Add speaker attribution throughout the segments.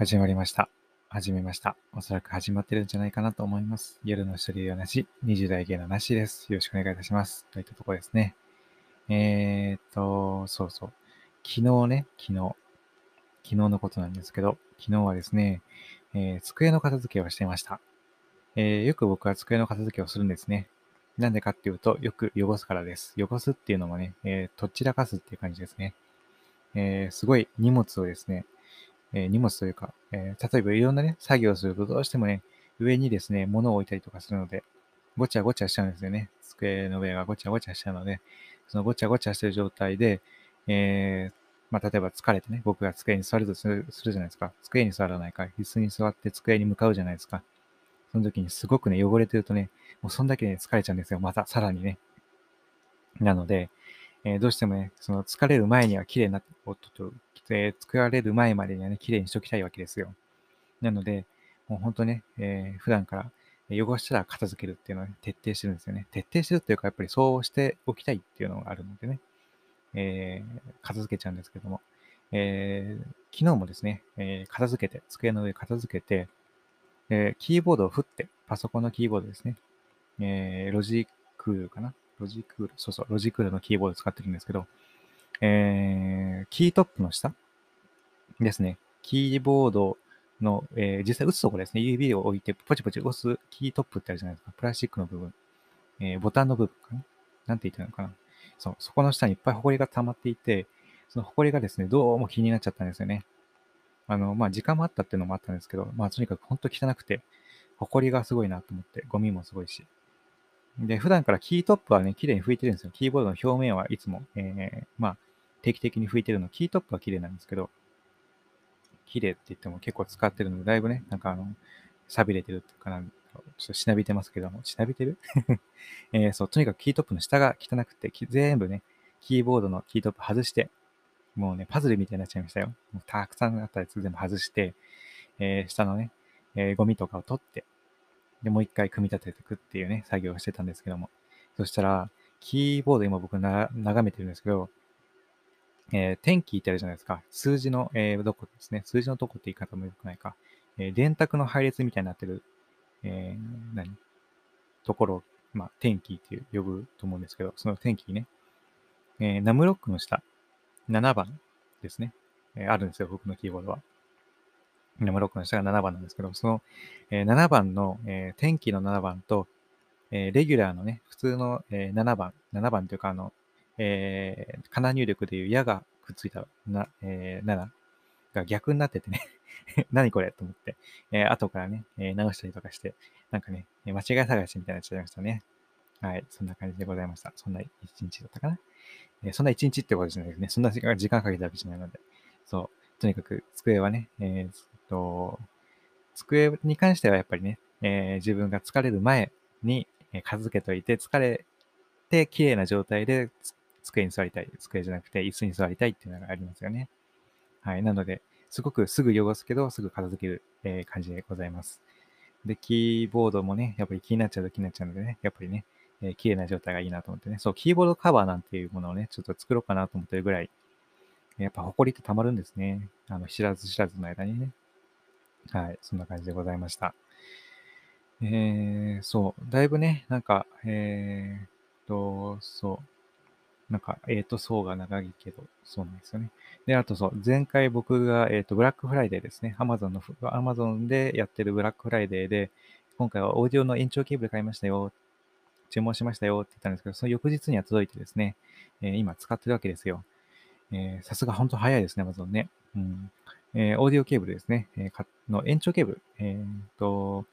Speaker 1: 始まりました。始めました。おそらく始まってるんじゃないかなと思います。夜の一人ではなし、20代芸のなしです。よろしくお願いいたします。といったとこですね。えーっと、そうそう。昨日ね、昨日。昨日のことなんですけど、昨日はですね、えー机の片付けをしていました。えーよく僕は机の片付けをするんですね。なんでかっていうと、よく汚すからです。汚すっていうのもね、えーとっちらかすっていう感じですね。えーすごい荷物をですね、えー荷物というか、えー例えばいろんなね、作業をするとどうしてもね、上にですね、物を置いたりとかするので、ごちゃごちゃしちゃうんですよね。机の上がごちゃごちゃしちゃうので、そのごちゃごちゃしてる状態で、えーまあ、例えば疲れてね、僕が机に座るとするするじゃないですか。机に座らないか、椅子に座って机に向かうじゃないですか。その時にすごくね、汚れてるとね、もうそんだけね、疲れちゃうんですよ。また、さらにね。なので、えーどうしてもね、その疲れる前には綺麗な、おっと、えー作られる前までにはね、綺麗にしときたいわけですよ。なので、もう本当ね、えー普段から汚したら片付けるっていうのをね、徹底してるんですよね。徹底してるっていうか、やっぱりそうしておきたいっていうのがあるのでね、えー片付けちゃうんですけども、えー昨日もですね、えー片付けて、机の上片付けて、えーキーボードを振って、パソコンのキーボードですね、えーロジックかなロジクール、そうそう、ロジクールのキーボード使ってるんですけど、えーキートップの下ですね、キーボードの、えー実際打つところですね、指を置いてポチポチ押すキートップってあるじゃないですか。プラスチックの部分。えーボタンの部分かななんて言ってるのかなそう、そこの下にいっぱいホコリが溜まっていて、そのホコリがですね、どうも気になっちゃったんですよね。あの、まあ、時間もあったっていうのもあったんですけど、まあ、とにかく本当汚くて、ホコリがすごいなと思って、ゴミもすごいし。で、普段からキートップはね、綺麗に拭いてるんですよ。キーボードの表面はいつも、えーまあ、定期的に拭いてるの。キートップは綺麗なんですけど、綺麗って言っても結構使ってるので、だいぶね、なんかあの、錆びれてるっていうかな、ちょっとしなびてますけども、しなびてる？えーそう、とにかくキートップの下が汚くて、全部ね、キーボードのキートップ外して、もうね、パズルみたいになっちゃいましたよ。もうたくさんあったやつ全部外して、えー下のね、えーゴミとかを取って、で、もう一回組み立てていくっていうね、作業をしてたんですけども。そしたら、キーボード今僕な眺めてるんですけど、えー、天気ってあるじゃないですか。数字の、えーどこですね。数字のとこって言い方もよくないか。えー電卓の配列みたいになってる、えー何？ところ、まあ、天気って呼ぶと思うんですけど、その天気ね。えーナムロックの下、7番ですね。えーあるんですよ、僕のキーボードは。ナムロックの下が7番なんですけど、その、えー7番の、えー天気の7番と、えーレギュラーのね、普通の、えー7番、7番というか、あの、えー、かな入力でいう矢がくっついたな、えー7が逆になっててね、何これと思って、えー後からね、えー直したりとかして、なんかね、間違い探しみたいになっちゃいましたね。はい、そんな感じでございました。そんな一日だったかな。えーそんな一日ってことじゃないですね。そんな時間かけたわけじゃないので。そう。とにかく、机はね、えーと、机に関してはやっぱりね、えー自分が疲れる前に、片付けといて、疲れて綺麗な状態で机に座りたい。机じゃなくて椅子に座りたいっていうのがありますよね。はい。なので、すごくすぐ汚すけど、すぐ片付ける、え感じでございます。で、キーボードもね、やっぱり気になっちゃうと気になっちゃうのでね、やっぱりね、えー綺麗な状態がいいなと思ってね、そう、キーボードカバーなんていうものをね、ちょっと作ろうかなと思ってるぐらい、やっぱ埃って溜まるんですね。あの、知らず知らずの間にね。はい、そんな感じでございました。えー、そう、だいぶね、なんか、えーと、そう、なんか、えーと、そうが長いけど、そうなんですよね。で、あとそう、前回僕が、えーと、ブラックフライデーですね。アマゾンの、アマゾンでやってるブラックフライデーで、今回はオーディオの延長ケーブル買いましたよ。注文しましたよって言ったんですけど、その翌日には届いてですね、えー今使ってるわけですよ。えーさすが本当早いですね、アマゾンね。うん。えーオーディオケーブルですね。えーの延長ケーブル。えーと、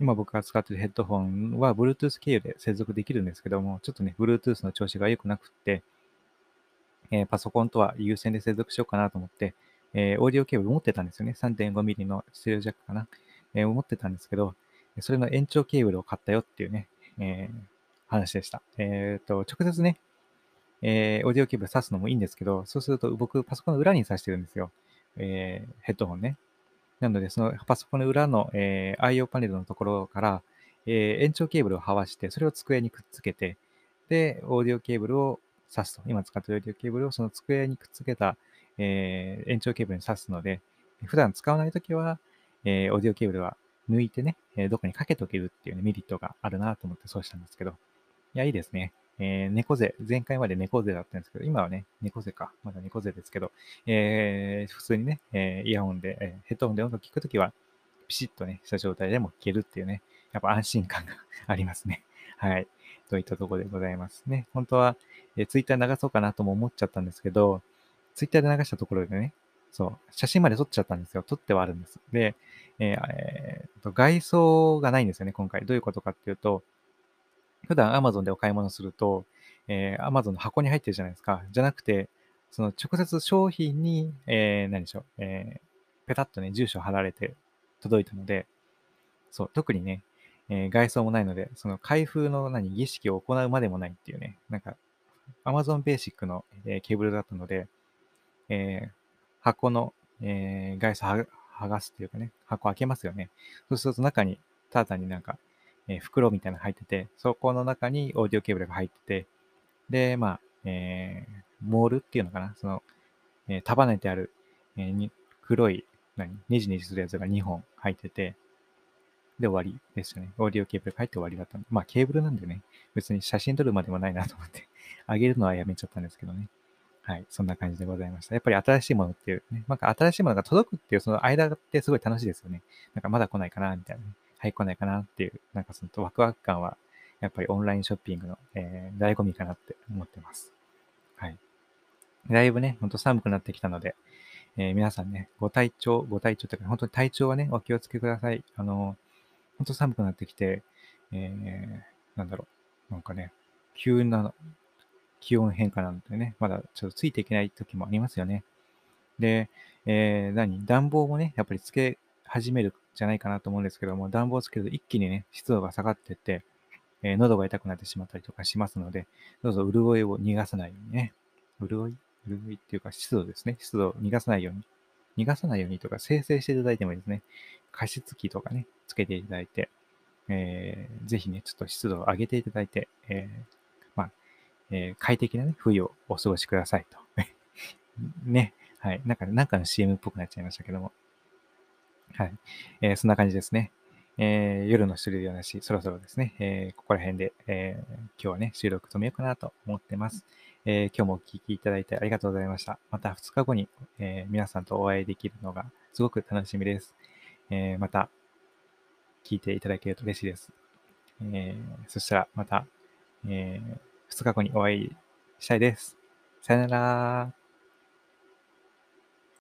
Speaker 1: 今僕が使っているヘッドホンは Bluetooth 経由で接続できるんですけども、ちょっとね、Bluetooth の調子が良くなくって、えーパソコンとは有線で接続しようかなと思って、えーオーディオケーブル持ってたんですよね。3.5mm のステレオジャックかな。えー持ってたんですけど、それの延長ケーブルを買ったよっていうね、えー話でした。えっ、と、直接ね、えーオーディオケーブル挿すのもいいんですけど、そうすると僕パソコンの裏に挿してるんですよ。えーヘッドホンね。なので、そのパソコンの裏の、えー IO パネルのところから、えー延長ケーブルをはわして、それを机にくっつけて、で、オーディオケーブルを挿すと。今使っているオーディオケーブルをその机にくっつけた、えー延長ケーブルに挿すので、普段使わないときは、えー、オーディオケーブルは抜いてね、えどこにかけとけるっていうね、メリットがあるなと思ってそうしたんですけど。いや、いいですね。えー、猫背、前回まで猫背だったんですけど、今はね、猫背か。まだ猫背ですけど、えー、普通にね、えー、イヤホンで、えヘッドホンで音楽聴くときは、ピシッとね、した状態でも聴けるっていうね、やっぱ安心感が ありますね。はい。といったところでございますね。本当は、えー、ツイッター流そうかなとも思っちゃったんですけど、ツイッターで流したところでね、そう、写真まで撮っちゃったんですよ。撮ってはあるんです。で、えーえー、外装がないんですよね、今回。どういうことかっていうと、普段 Amazon でお買い物すると、えー、Amazon の箱に入ってるじゃないですか。じゃなくて、その直接商品に、えー、何でしょう、えー、ペタッとね、住所貼られて届いたので、そう、特にね、えー、外装もないので、その開封の何、儀式を行うまでもないっていうね、なんか、Amazon Basic の、えー、ケーブルだったので、えー、箱の、えー、外装剥がすっていうかね、箱開けますよね。そうすると中に、ただ単になんか、え、袋みたいなの入ってて、そこの中にオーディオケーブルが入ってて、で、まあ、えー、モールっていうのかな、その、えー、束ねてある、えー、に黒い、何、ネジネジするやつが2本入ってて、で終わりですよね。オーディオケーブルが入って終わりだったんで。まあ、ケーブルなんでね、別に写真撮るまでもないなと思って、あげるのはやめちゃったんですけどね。はい。そんな感じでございました。やっぱり新しいものっていうね、なんか新しいものが届くっていうその間ってすごい楽しいですよね。なんかまだ来ないかな、みたいな、ね。はい、来ないかなっていう、なんかそのワクワク感は、やっぱりオンラインショッピングの、えー、醍醐味かなって思ってます。はい。だいぶね、ほんと寒くなってきたので、えー、皆さんね、ご体調、ご体調というか、本当に体調はね、お気をつけください。あの、ほんと寒くなってきて、えー、なんだろう、なんかね、急な気温変化なんでね、まだちょっとついていけない時もありますよね。で、えー、何？暖房もね、やっぱりつけ始めるじゃないかなと思うんですけども、暖房つけると一気にね、湿度が下がってって、えー、喉が痛くなってしまったりとかしますので、どうぞ潤いを逃がさないようにね。潤い？潤いっていうか湿度ですね。湿度を逃がさないように。逃がさないようにとか、生成していただいてもいいですね。加湿器とかね、つけていただいて、えー、ぜひね、ちょっと湿度を上げていただいて、えー、まあ、えー、快適なね、冬をお過ごしくださいと。ね。はい。なんか、なんかの CM っぽくなっちゃいましたけども。はい。えー、そんな感じですね。えー、夜の一人ではなし、そろそろですね、えー、ここら辺で、えー、今日はね、収録止めようかなと思ってます。え今日もお聴きいただいてありがとうございました。また2日後に、え皆さんとお会いできるのがすごく楽しみです。えまた聞いていただけると嬉しいです。えそしたらまた、え2日後にお会いしたいです。さよなら。